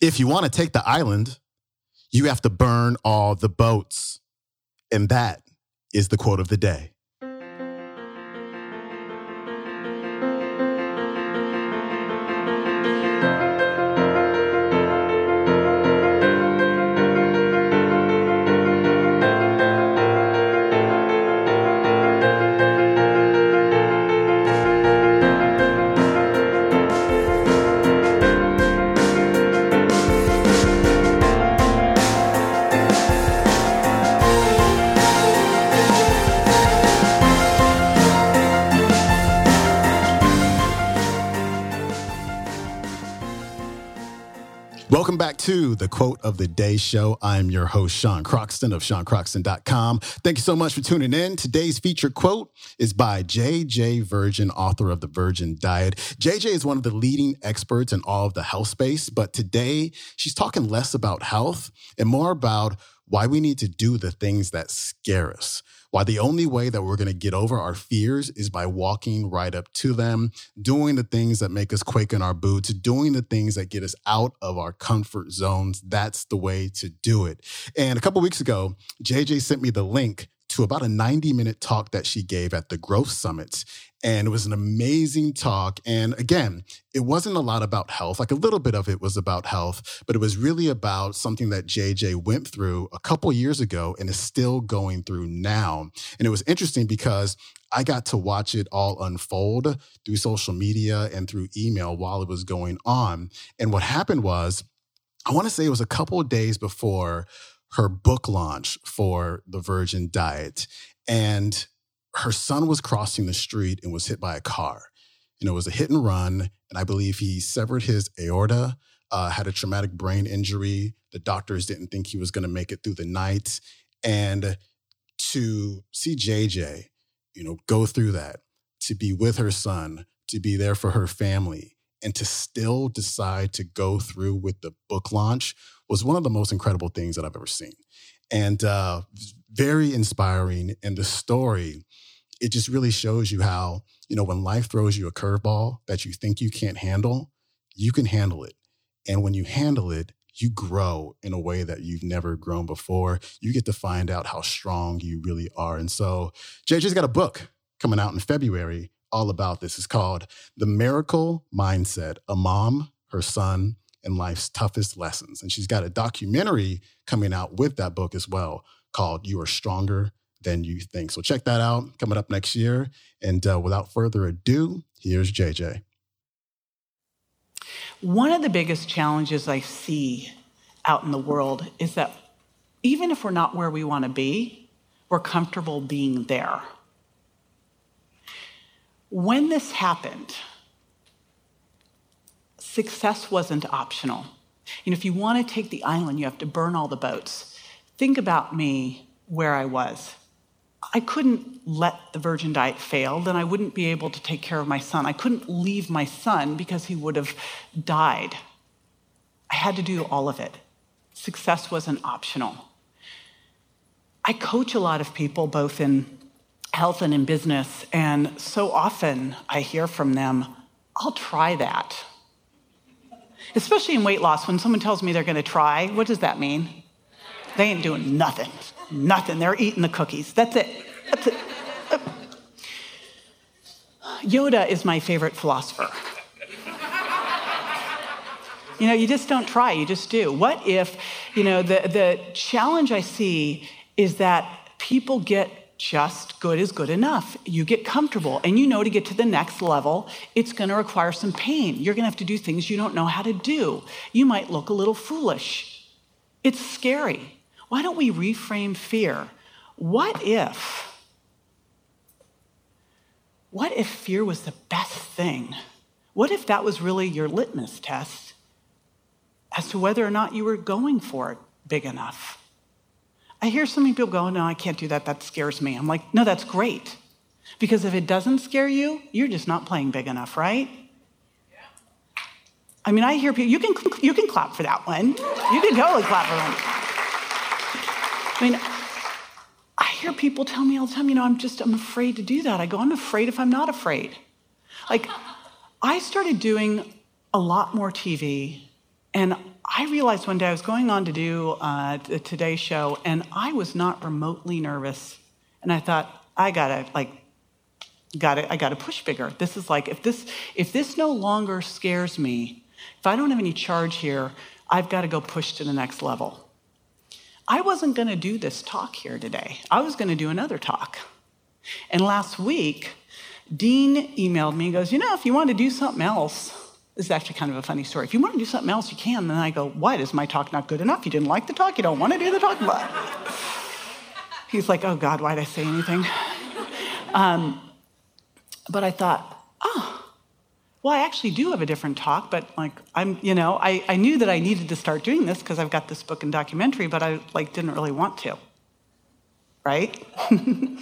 If you want to take the island, you have to burn all the boats. And that is the quote of the day. Welcome back to the Quote of the Day show. I'm your host, Sean Croxton of SeanCroxton.com. Thank you so much for tuning in. Today's featured quote is by JJ Virgin, author of The Virgin Diet. JJ is one of the leading experts in all of the health space, but today she's talking less about health and more about why we need to do the things that scare us. Why the only way that we're going to get over our fears is by walking right up to them, doing the things that make us quake in our boots, doing the things that get us out of our comfort zones. That's the way to do it. And a couple weeks ago, JJ sent me the link to about a 90 minute talk that she gave at the Growth Summit. And it was an amazing talk. And again, it wasn't a lot about health. Like a little bit of it was about health, but it was really about something that JJ went through a couple years ago and is still going through now. And it was interesting because I got to watch it all unfold through social media and through email while it was going on. And what happened was, I want to say it was a couple days before her book launch for the Virgin Diet. And her son was crossing the street and was hit by a car. And it was a hit and run. And I believe he severed his aorta, uh, had a traumatic brain injury. The doctors didn't think he was going to make it through the night. And to see JJ, you know, go through that, to be with her son, to be there for her family, and to still decide to go through with the book launch was one of the most incredible things that I've ever seen. And uh, very inspiring. And the story, it just really shows you how, you know, when life throws you a curveball that you think you can't handle, you can handle it. And when you handle it, you grow in a way that you've never grown before. You get to find out how strong you really are. And so JJ's got a book coming out in February all about this. It's called The Miracle Mindset A Mom, Her Son, and Life's Toughest Lessons. And she's got a documentary coming out with that book as well called You Are Stronger Than You Think. So check that out coming up next year. And uh, without further ado, here's JJ. One of the biggest challenges I see out in the world is that even if we're not where we want to be, we're comfortable being there. When this happened, success wasn't optional. You know, if you want to take the island, you have to burn all the boats. Think about me where I was. I couldn't let the virgin diet fail, then I wouldn't be able to take care of my son. I couldn't leave my son because he would have died. I had to do all of it. Success wasn't optional. I coach a lot of people, both in health and in business, and so often I hear from them, I'll try that. Especially in weight loss, when someone tells me they're gonna try, what does that mean? They ain't doing nothing. Nothing. They're eating the cookies. That's it. That's it. Yoda is my favorite philosopher. You know, you just don't try, you just do. What if, you know, the, the challenge I see is that people get just good is good enough. You get comfortable, and you know to get to the next level, it's gonna require some pain. You're gonna have to do things you don't know how to do. You might look a little foolish. It's scary. Why don't we reframe fear? What if? What if fear was the best thing? What if that was really your litmus test as to whether or not you were going for it big enough? I hear so many people go, No, I can't do that. That scares me. I'm like, No, that's great. Because if it doesn't scare you, you're just not playing big enough, right? Yeah. I mean, I hear people, you can, you can clap for that one. You can totally clap for that. I mean, I hear people tell me all the time, you know, I'm just, I'm afraid to do that. I go, I'm afraid if I'm not afraid. Like, I started doing a lot more TV, and I realized one day I was going on to do uh, the Today Show, and I was not remotely nervous. And I thought, I gotta like, gotta, I gotta push bigger. This is like, if this, if this no longer scares me, if I don't have any charge here, I've got to go push to the next level. I wasn't going to do this talk here today. I was going to do another talk. And last week, Dean emailed me and goes, You know, if you want to do something else, this is actually kind of a funny story. If you want to do something else, you can. And I go, What? Is my talk not good enough? You didn't like the talk? You don't want to do the talk? He's like, Oh, God, why'd I say anything? Um, but I thought, Oh, well, I actually do have a different talk, but like I'm, you know, I, I knew that I needed to start doing this because I've got this book and documentary, but I like didn't really want to. Right? you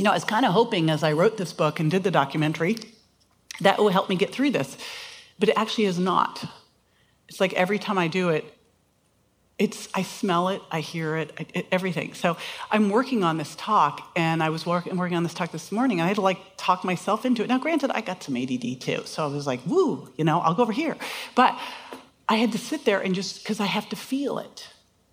know, I was kind of hoping as I wrote this book and did the documentary that will help me get through this. But it actually is not. It's like every time I do it, it's I smell it, I hear it, I, everything. So I'm working on this talk, and I was work, working on this talk this morning, and I had to like talk myself into it. Now, granted, I got some ADD too, so I was like, "Woo," you know, I'll go over here. But I had to sit there and just because I have to feel it,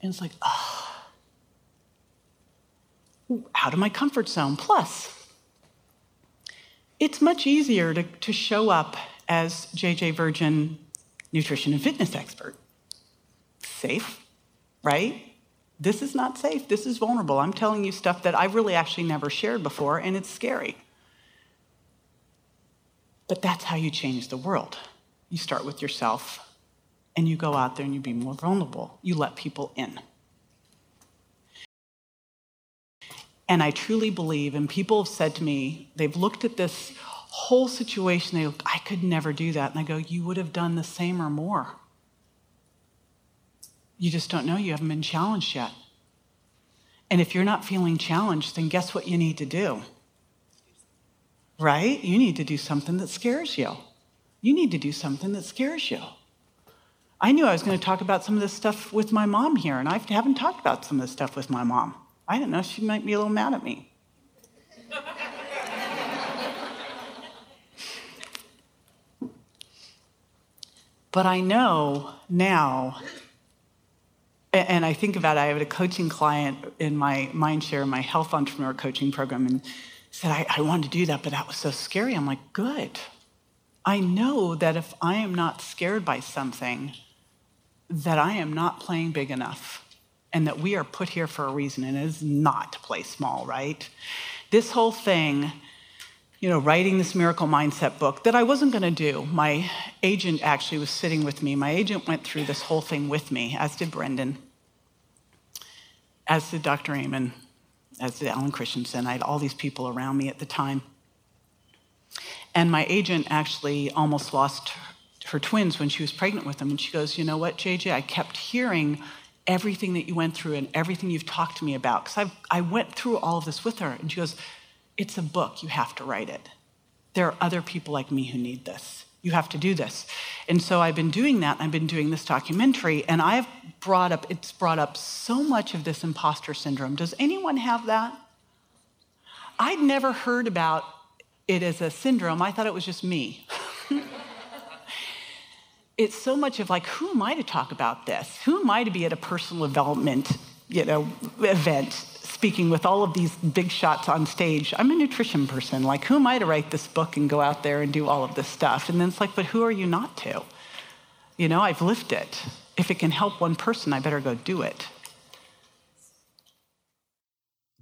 and it's like, oh, out of my comfort zone. Plus, it's much easier to, to show up as JJ Virgin nutrition and fitness expert. Safe, right? This is not safe. This is vulnerable. I'm telling you stuff that I've really actually never shared before, and it's scary. But that's how you change the world. You start with yourself, and you go out there and you be more vulnerable. You let people in. And I truly believe, and people have said to me, they've looked at this whole situation, they go, I could never do that. And I go, You would have done the same or more. You just don't know. You haven't been challenged yet. And if you're not feeling challenged, then guess what you need to do? Right? You need to do something that scares you. You need to do something that scares you. I knew I was going to talk about some of this stuff with my mom here, and I haven't talked about some of this stuff with my mom. I don't know she might be a little mad at me. but I know now and I think about it, I have a coaching client in my Mindshare, my health entrepreneur coaching program, and said, I, I wanted to do that, but that was so scary. I'm like, good. I know that if I am not scared by something, that I am not playing big enough and that we are put here for a reason, and it is not to play small, right? This whole thing, you know, writing this miracle mindset book that I wasn't going to do. My agent actually was sitting with me. My agent went through this whole thing with me, as did Brendan, as did Dr. Amen, as did Alan Christianson. I had all these people around me at the time. And my agent actually almost lost her twins when she was pregnant with them. And she goes, You know what, JJ? I kept hearing everything that you went through and everything you've talked to me about. Because I went through all of this with her. And she goes, it's a book. You have to write it. There are other people like me who need this. You have to do this. And so I've been doing that. I've been doing this documentary, and I've brought up, it's brought up so much of this imposter syndrome. Does anyone have that? I'd never heard about it as a syndrome. I thought it was just me. it's so much of like, who am I to talk about this? Who am I to be at a personal development, you know, event speaking with all of these big shots on stage. I'm a nutrition person. Like, who am I to write this book and go out there and do all of this stuff? And then it's like, but who are you not to? You know, I've lived it. If it can help one person, I better go do it.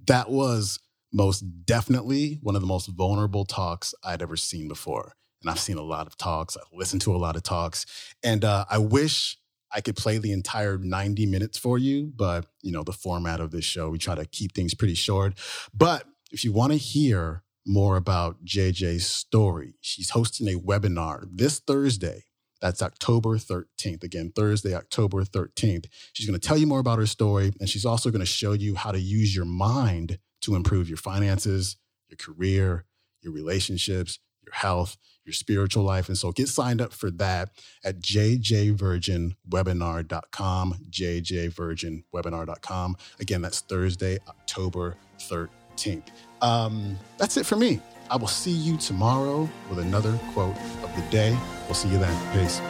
That was most definitely one of the most vulnerable talks I'd ever seen before. And I've seen a lot of talks, I've listened to a lot of talks. And uh, I wish I could play the entire 90 minutes for you, but you know, the format of this show, we try to keep things pretty short. But if you want to hear more about JJ's story, she's hosting a webinar this Thursday. That's October 13th. Again, Thursday, October 13th. She's going to tell you more about her story, and she's also going to show you how to use your mind to improve your finances, your career, your relationships, your health, your spiritual life. And so get signed up for that at jjvirginwebinar.com, jjvirginwebinar.com. Again, that's Thursday, October 13th. Um, that's it for me. I will see you tomorrow with another quote of the day. We'll see you then. Peace.